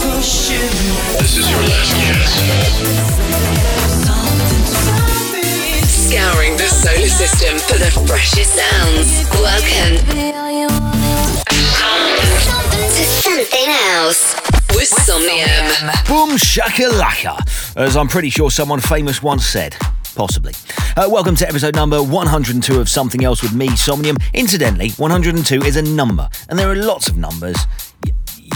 This is your last chance. Scouring the solar system for the freshest sounds. Welcome to something else with Somnium. Boom shakalaka, as I'm pretty sure someone famous once said. Possibly. Uh, welcome to episode number 102 of Something Else with me, Somnium. Incidentally, 102 is a number, and there are lots of numbers.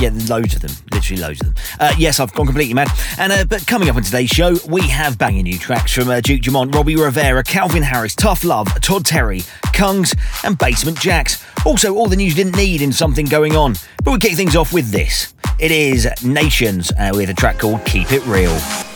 Yeah, loads of them, literally loads of them. Uh, yes, I've gone completely mad. And uh, but coming up on today's show, we have banging new tracks from uh, Duke Dumont, Robbie Rivera, Calvin Harris, Tough Love, Todd Terry, Kungs, and Basement Jaxx. Also, all the news you didn't need in something going on. But we kick things off with this. It is Nations uh, with a track called Keep It Real.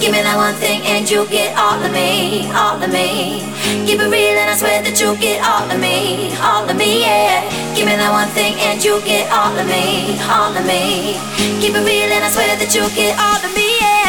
Give me that one thing and you'll get all of me, all of me. Keep it real and I swear that you'll get all of me, all of me, yeah. Give me that one thing and you'll get all of me, all of me. Keep it real and I swear that you'll get all of me, yeah.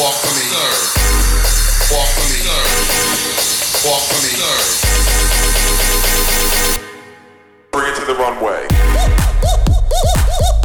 Walk for me. Walk for me. Walk for me. Bring it to the runway.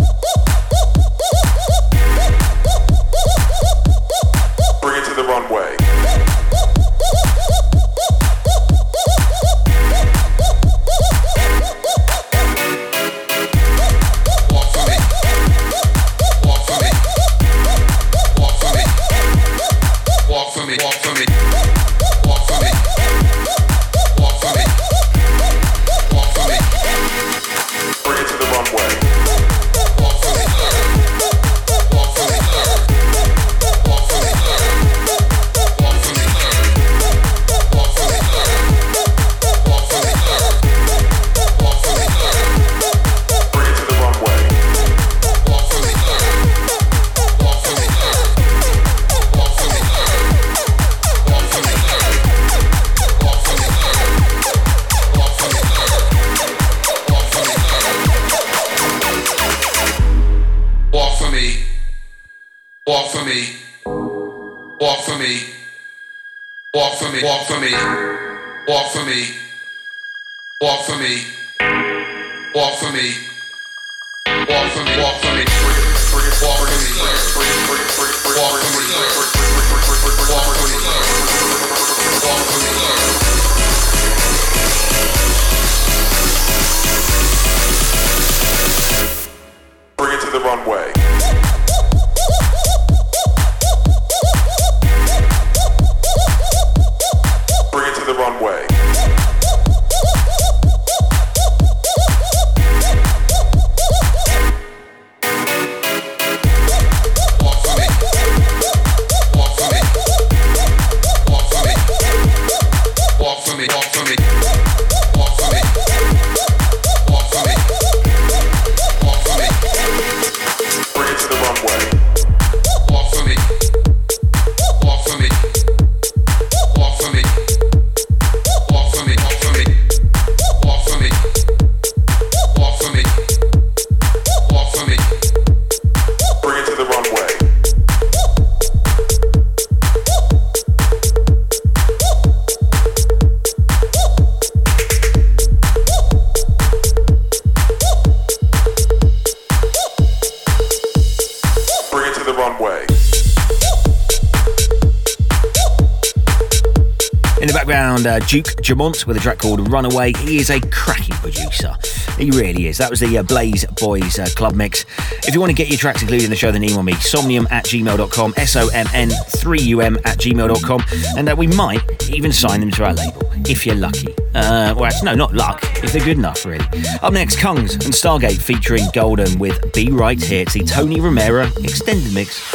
Duke Dumont with a track called Runaway. He is a cracking producer. He really is. That was the uh, Blaze Boys uh, Club Mix. If you want to get your tracks included in the show, then email me somnium at gmail.com, S O M N 3 U M at gmail.com, and uh, we might even sign them to our label if you're lucky. Uh, well, actually, no, not luck, if they're good enough, really. Up next, Kungs and Stargate featuring Golden with Be Right Here. It's the Tony Romera extended mix.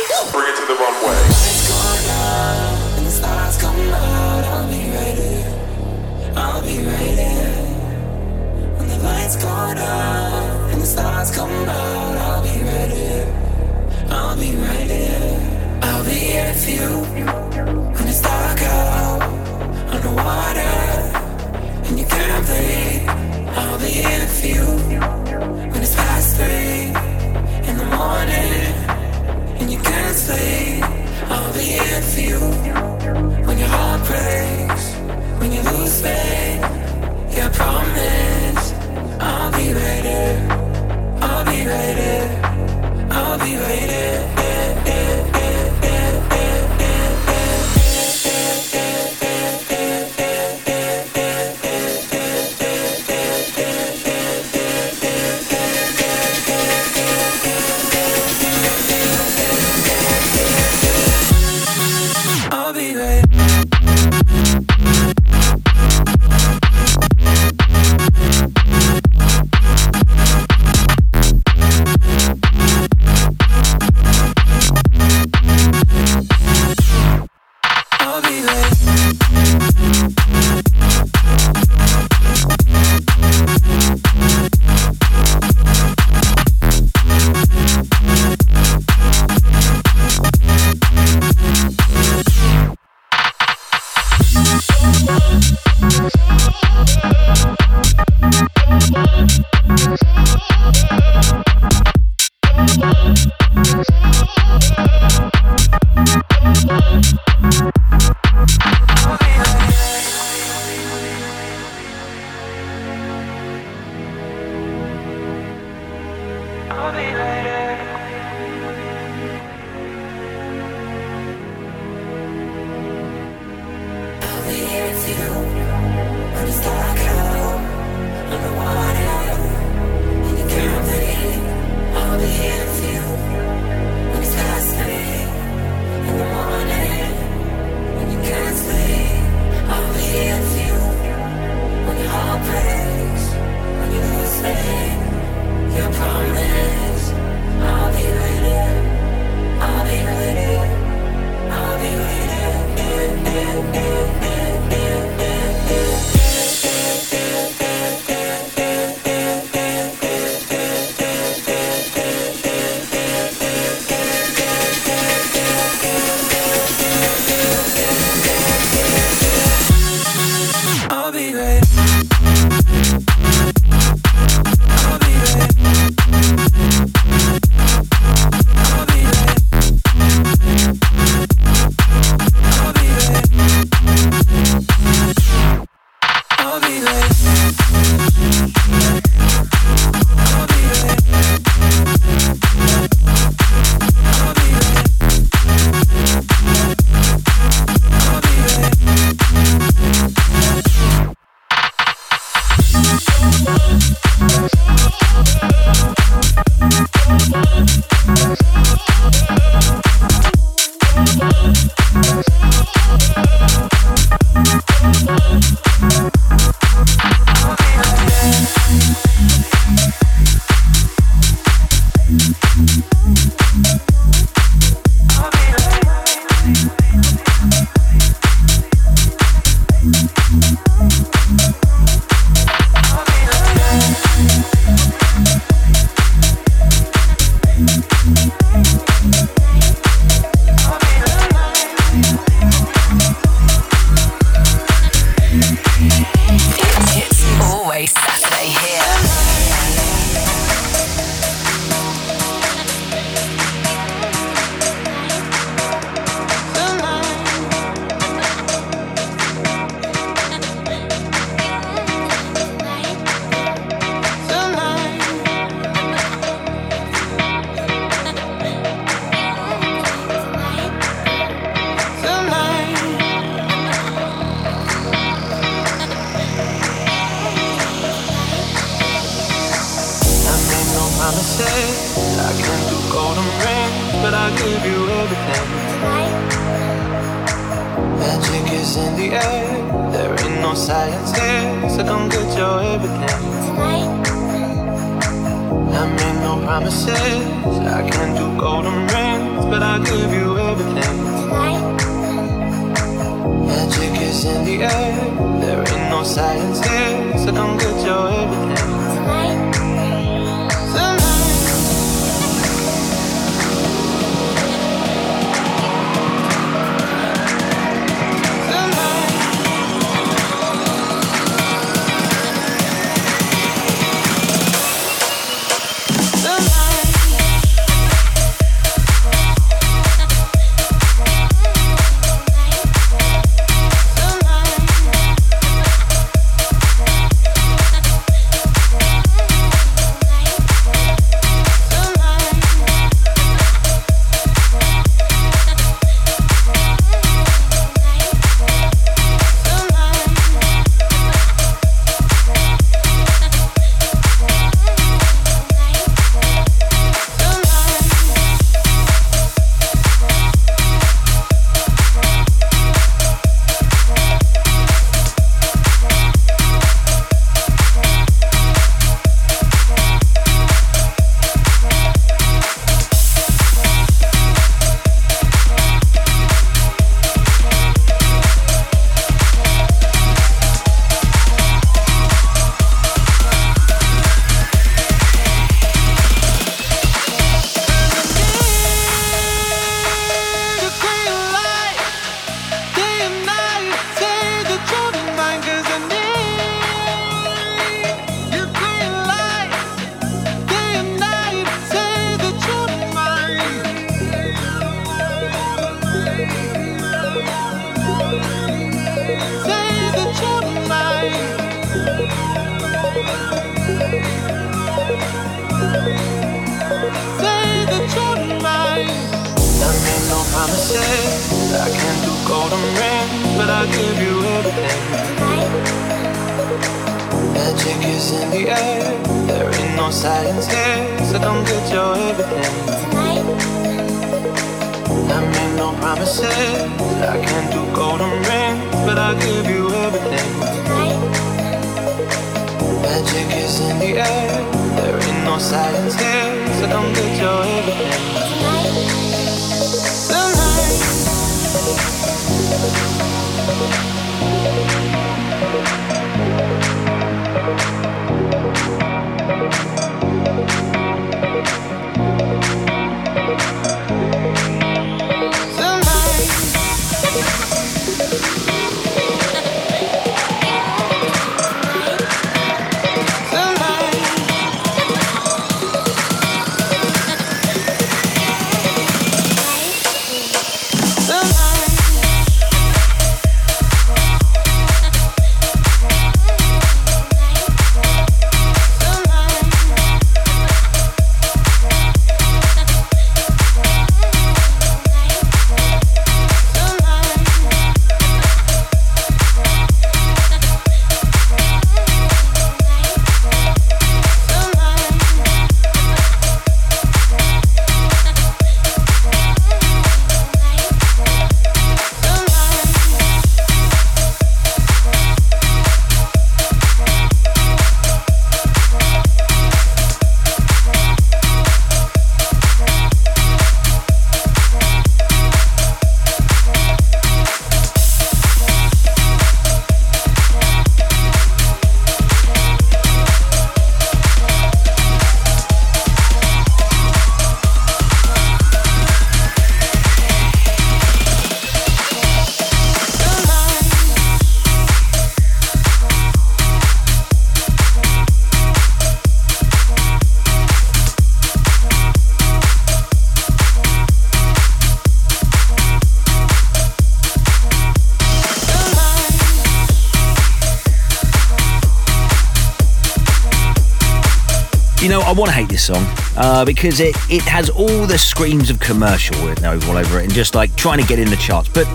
Want to hate this song uh, because it, it has all the screams of commercial written over all over it and just like trying to get in the charts. But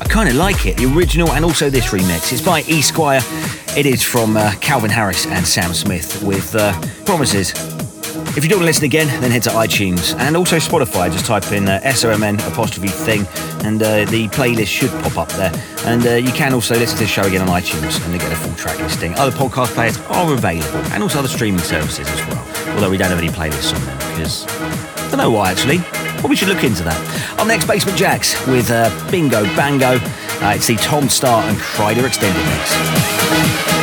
I kind of like it, the original and also this remix. It's by E Squire. It is from uh, Calvin Harris and Sam Smith with uh, Promises. If you don't listen again, then head to iTunes and also Spotify. Just type in uh, SOMN apostrophe thing and uh, the playlist should pop up there. And uh, you can also listen to the show again on iTunes and get a full track listing. Other podcast players are available and also other streaming services as well. Although we don't have any playlists on them because I don't know why actually. Well, we should look into that. Up next, Basement Jaxx with uh, Bingo Bango. Uh, it's the Tom Staar and Kryder extended mix.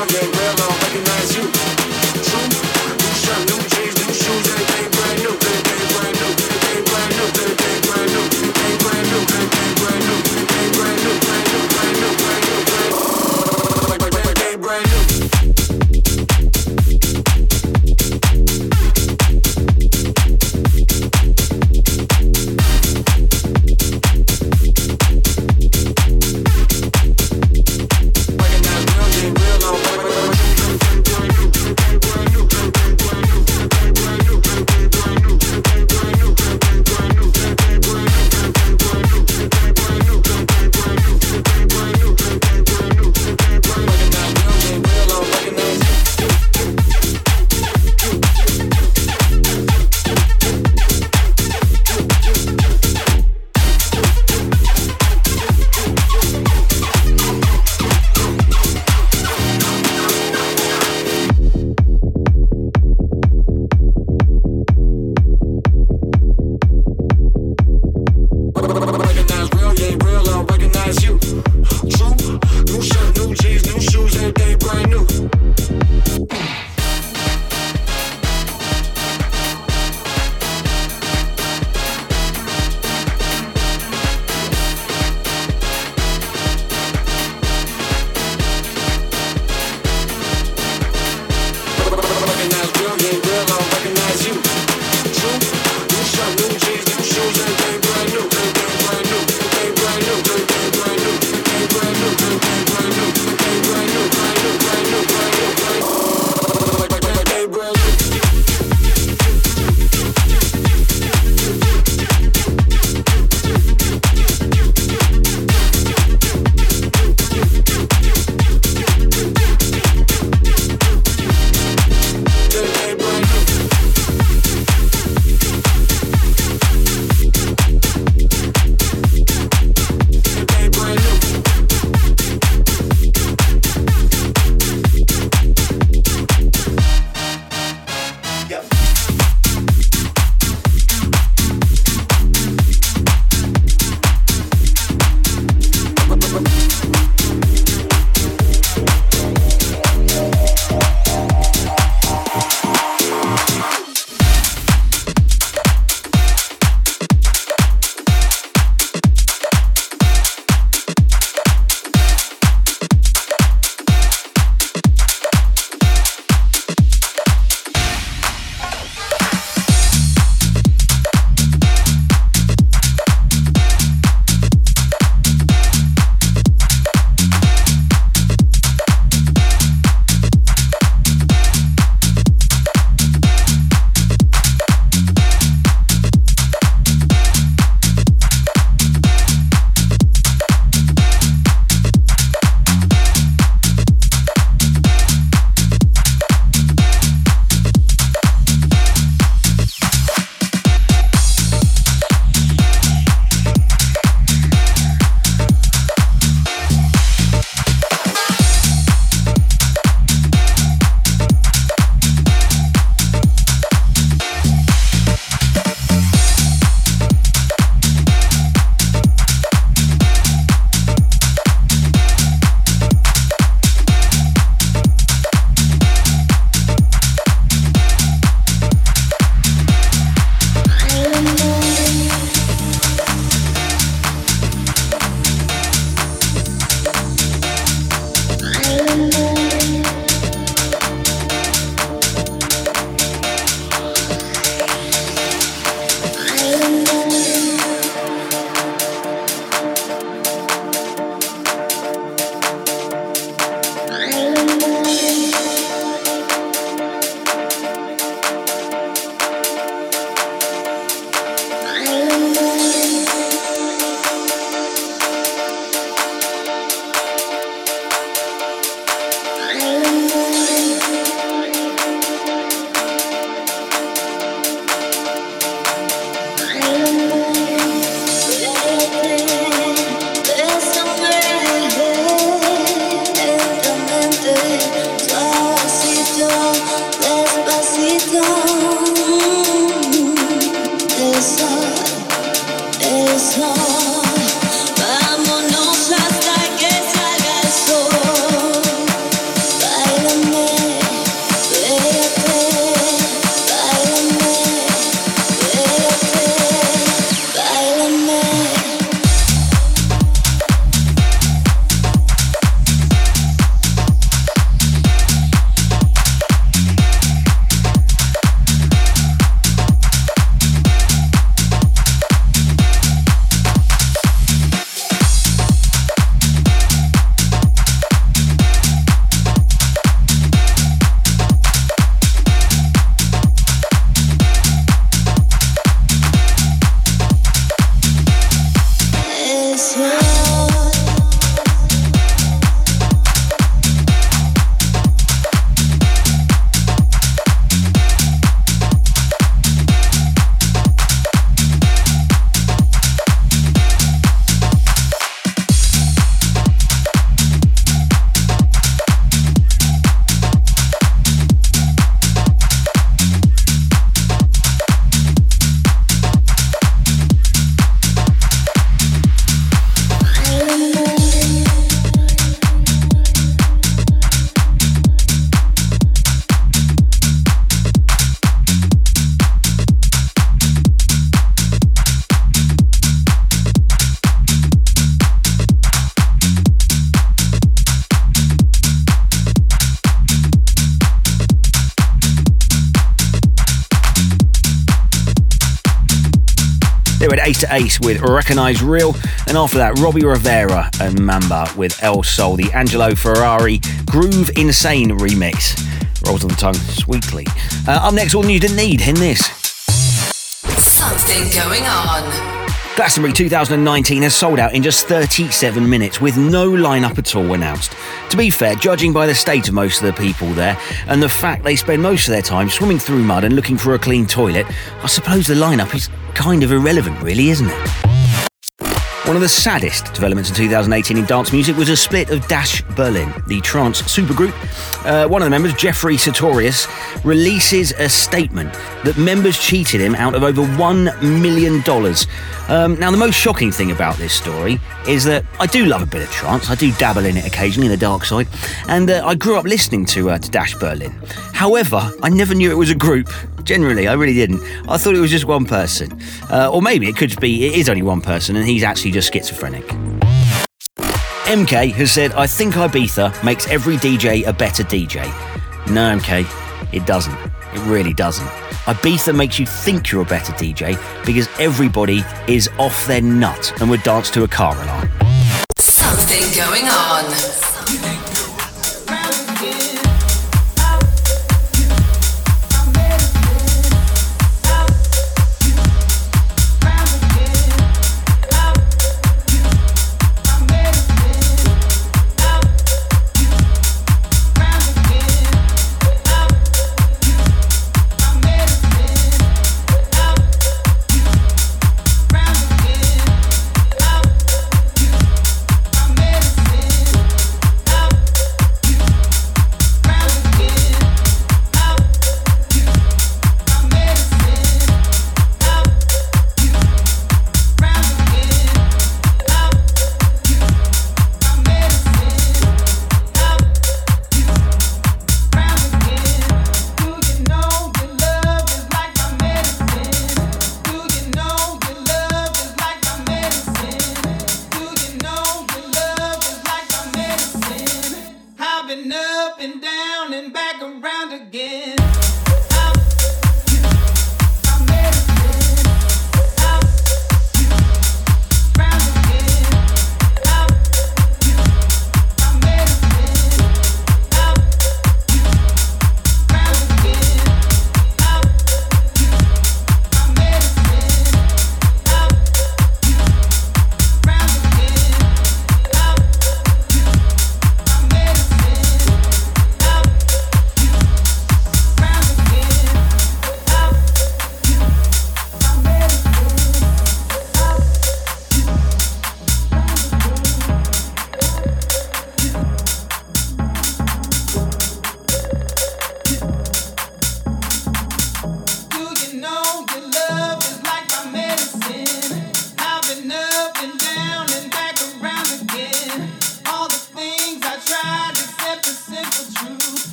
I don't were at Ace with Recognize Real, and after that, Robbie Rivera and Mamba with El Sol, the Angelo Ferrari Groove Insane remix. Rolls on the tongue sweetly. Uh, up next, all news didn't need in this. Something going on. Glastonbury 2019 has sold out in just 37 minutes with no lineup at all announced. To be fair, judging by the state of most of the people there and the fact they spend most of their time swimming through mud and looking for a clean toilet, I suppose the lineup is kind of irrelevant, really, isn't it? One of the saddest developments in 2018 in dance music was a split of Dash Berlin, the trance supergroup. Uh, one of the members, Jeffrey Sutorius, releases a statement that members cheated him out of over $1 million. Um, now, the most shocking thing about this story is that I do love a bit of trance. I do dabble in it occasionally, in the dark side. And uh, I grew up listening to, uh, to Dash Berlin. However, I never knew it was a group. Generally, I really didn't. I thought it was just one person. Uh, or maybe it could be, it is only one person and he's actually just schizophrenic. MK has said, I think Ibiza makes every DJ a better DJ. No, MK, it doesn't. It really doesn't. Ibiza makes you think you're a better DJ because everybody is off their nut and would dance to a car alarm. Something going on.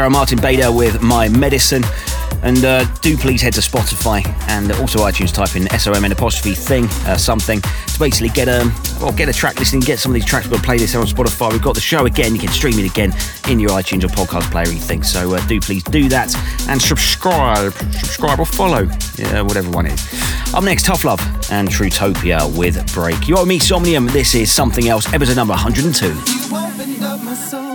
Gallagher Martin Bader with My Medicine. And uh, do please head to Spotify and also iTunes. Type in SOMN apostrophe thing uh, something to basically get a well, get a track listening. Get some of these tracks. We'll play this on Spotify. We've got the show again. You can stream it again in your iTunes or podcast player. You think so? Uh, do please do that and subscribe, subscribe or follow, yeah, whatever one is. Up next, Tough Love and Trutopia with Break. You are me, Somnium. This is something else. Episode number 102.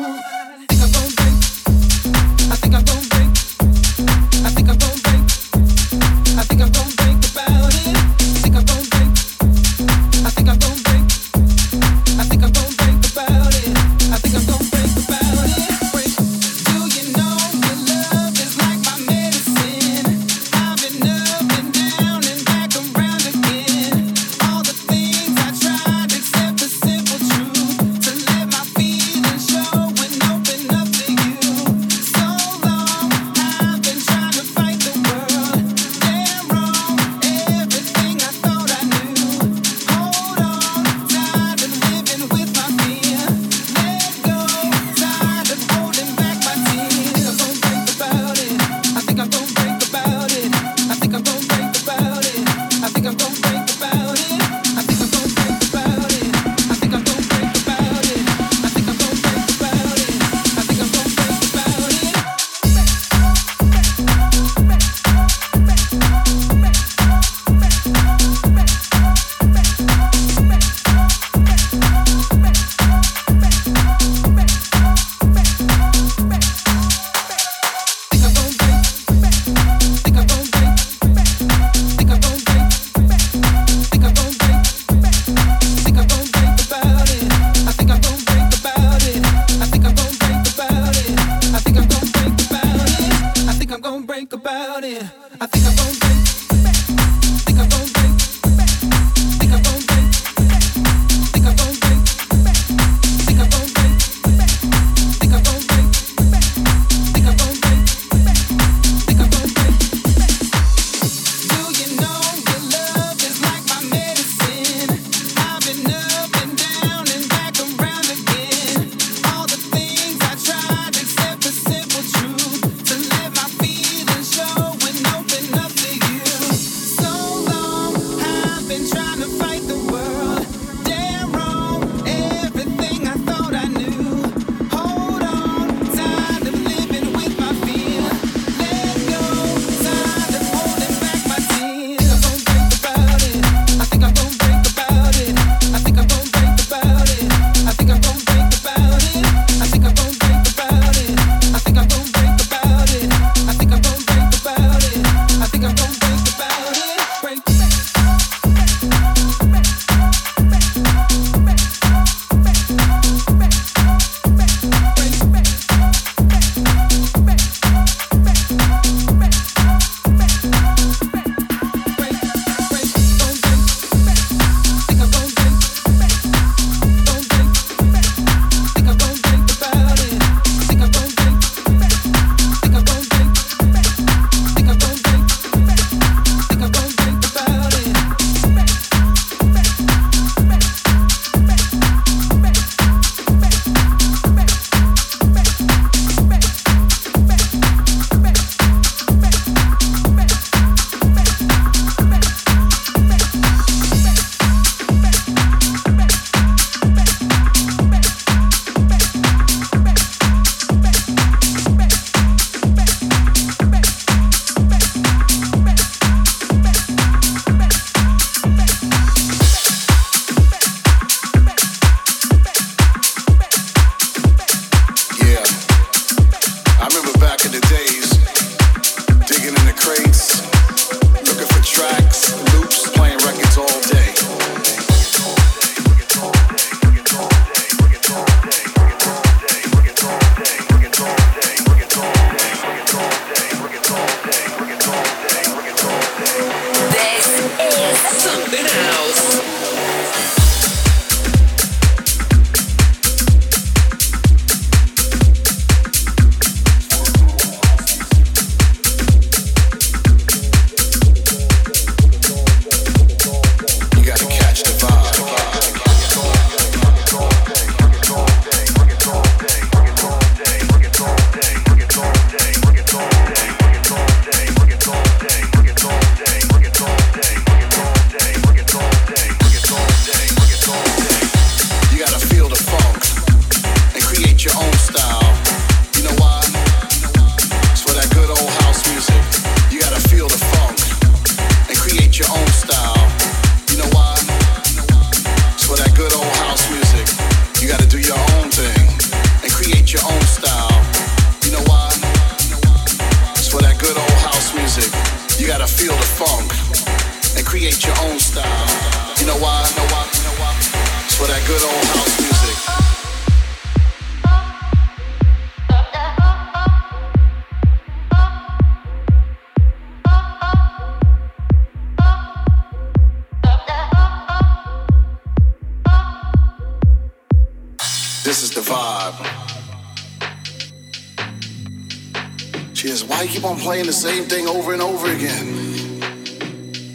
Same thing over and over again?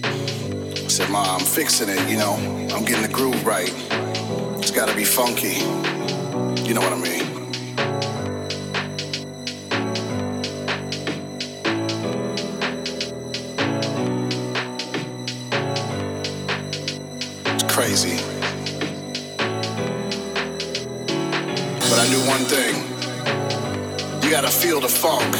I said, Ma, I'm fixing it, you know. I'm getting the groove right. It's gotta be funky. You know what I mean? It's crazy. But I knew one thing. You gotta feel the funk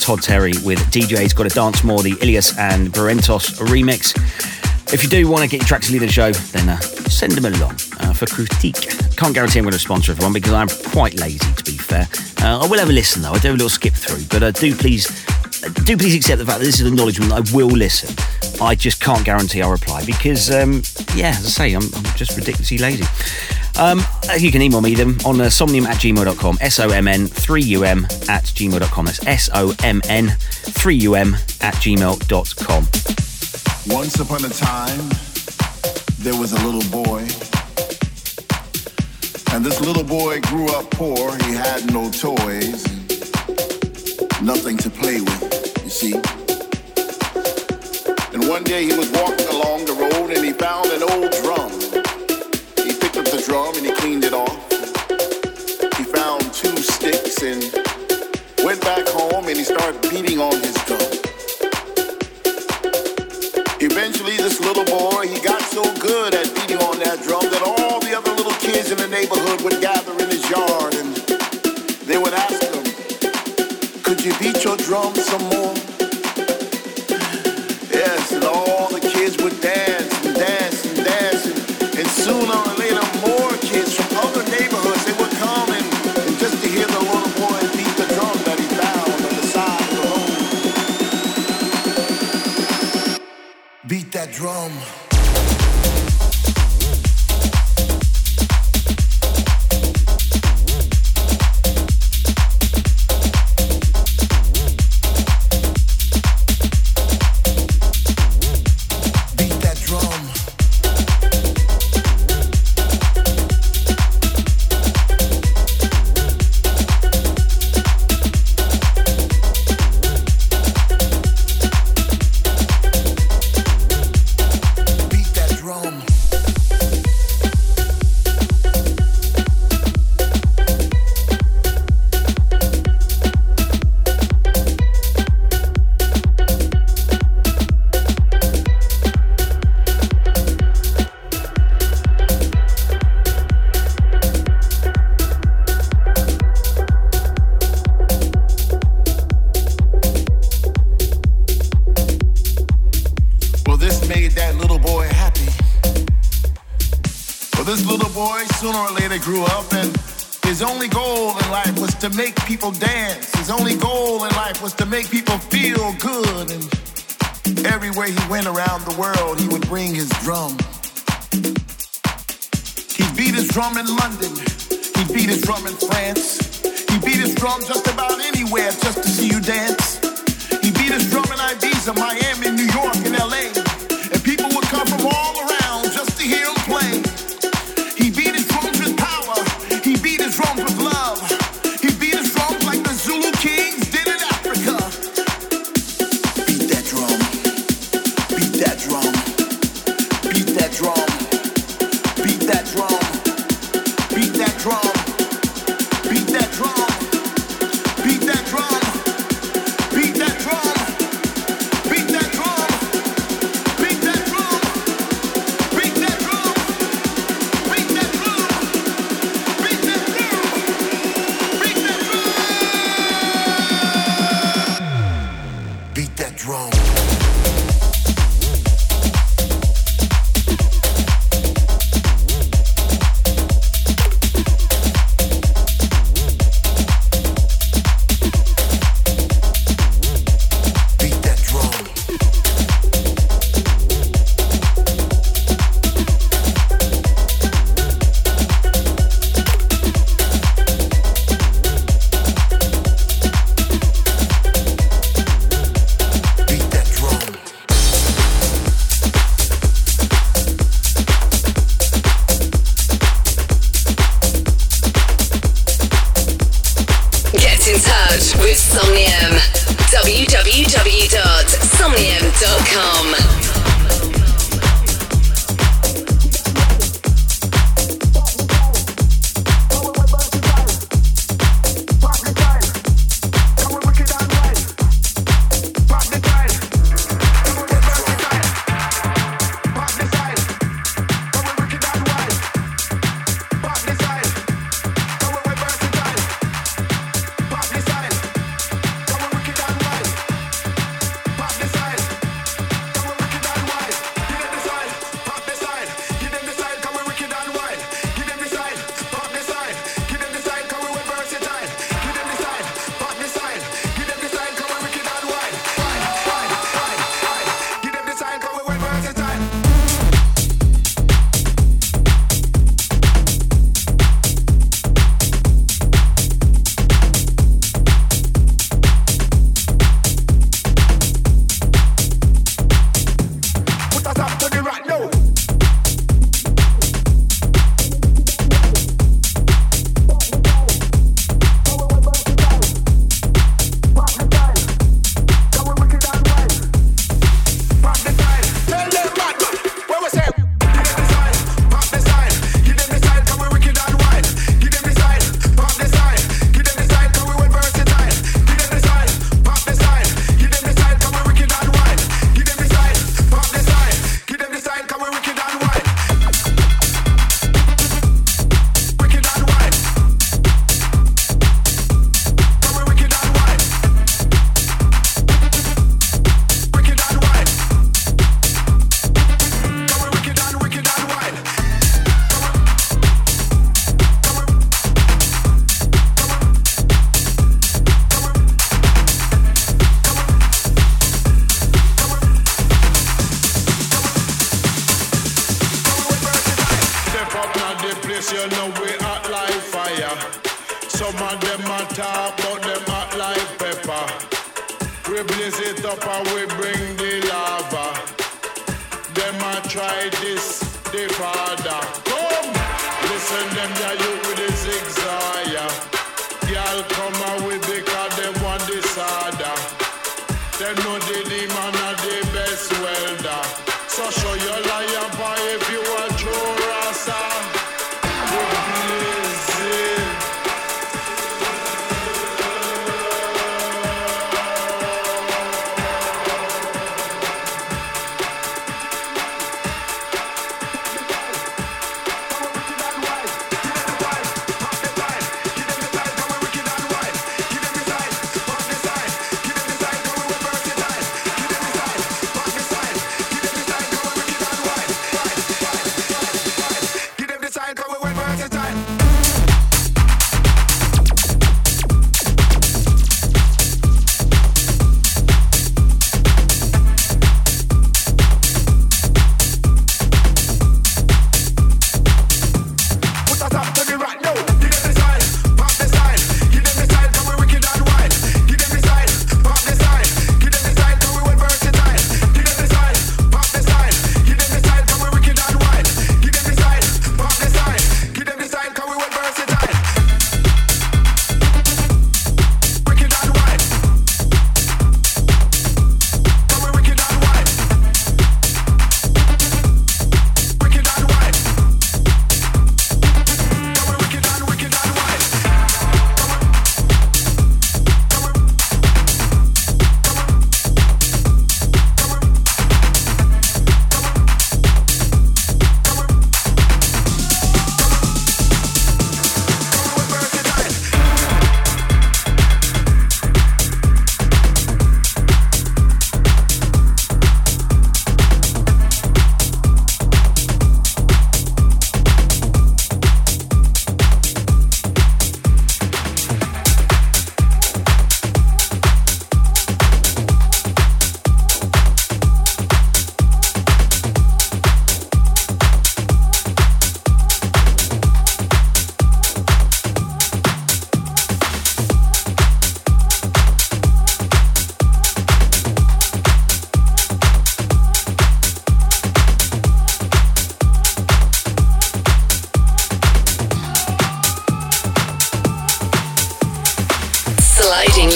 Todd Terry with DJ's Got to Dance More, the Ilias and Barentos remix. If you do want to get your tracks to lead the show, then uh, send them along uh, for critique. Can't guarantee I'm going to sponsor everyone because I'm quite lazy, to be fair. Uh, I will have a listen though. I do a little skip through, but uh, do please, uh, do please accept the fact that this is an acknowledgement. I will listen. I just can't guarantee I'll reply because, um, yeah, as I say, I'm, I'm just ridiculously lazy. Um, you can email me them on uh, somnium at gmail.com, S-O-M-N 3-U-M at gmail.com. That's S-O-M-N 3-U-M at gmail.com. Once upon a time, there was a little boy. And this little boy grew up poor. He had no toys, nothing to play with, you see. And one day he was walking along the road and he found an old drum drum and he cleaned it off. He found two sticks and went back home and he started beating on his drum. Eventually, this little boy, he got so good at beating on that drum that all the other little kids in the neighborhood would gather in his yard and they would ask him, could you beat your drum some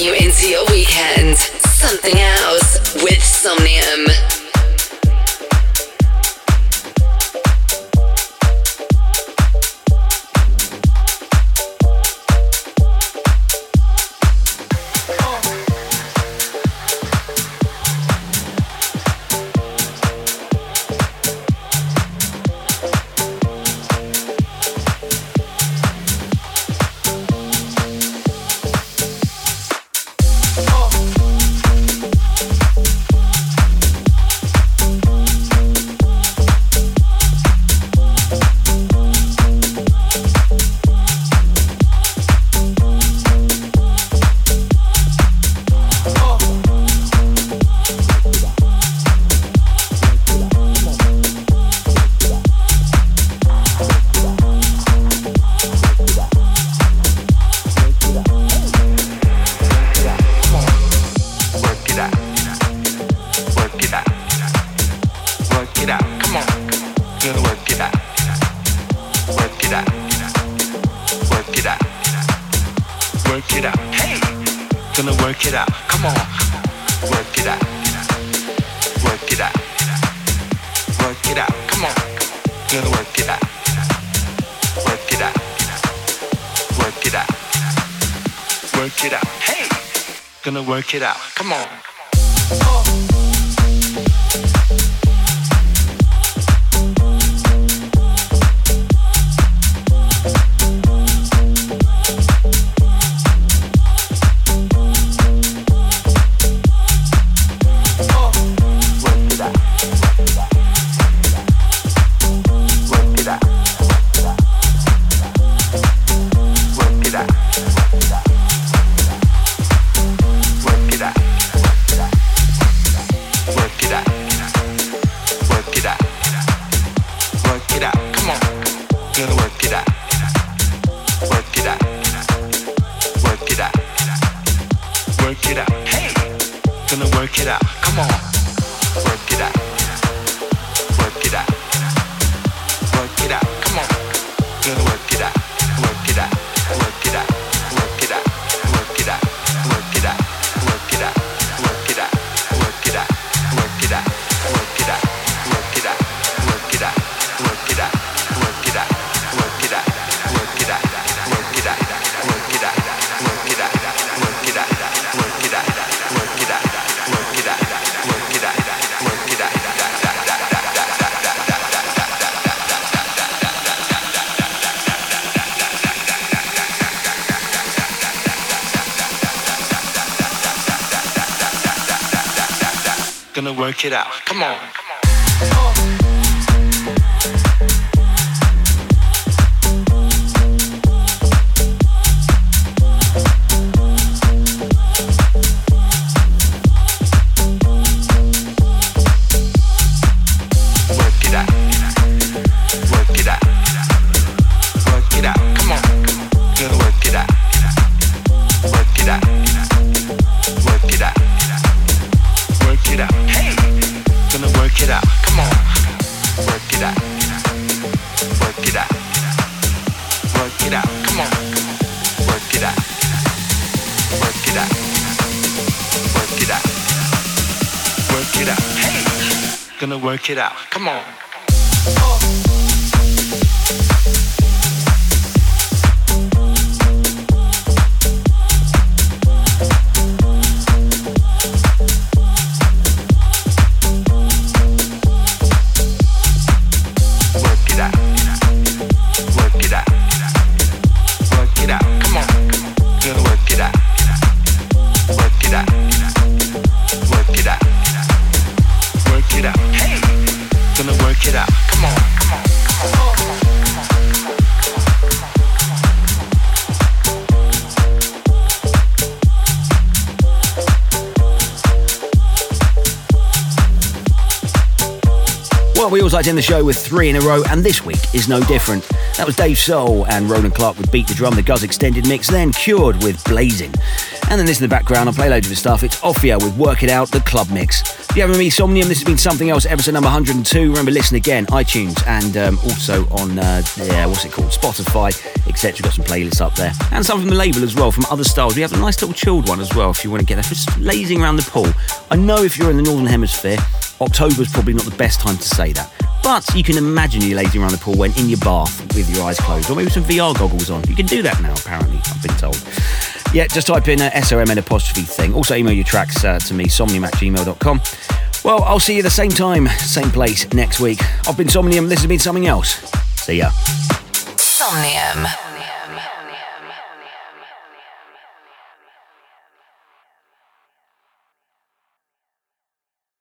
you into your weekend. Something else with Somnium. Gonna work it out. Come on. Always like end the show with three in a row, and this week is no different. That was Dave Soul and Roland Clark with Beat the Drum, the Guz extended mix, then Cured with Blazing. And then this in the background, I'll play loads of his stuff. It's Offia with Work It Out, the club mix. If you haven't me, Somnium, this has been something else, episode number 102. Remember, listen again, iTunes, and um, also on, uh, yeah, what's it called, Spotify, etc. Got some playlists up there. And some from the label as well, from other styles. We have a nice little chilled one as well, if you want to get that. Just lazing around the pool. I know if you're in the Northern Hemisphere, October's probably not the best time to say that. But you can imagine you lazing around the pool when in your bath with your eyes closed, or maybe some VR goggles on. You can do that now, apparently, I've been told. Yeah, just type in uh, SOMN apostrophe thing. Also, email your tracks uh, to me, somnium. Well, I'll see you the same time, same place next week. I've been Somnium, this has been something else. See ya. Somnium.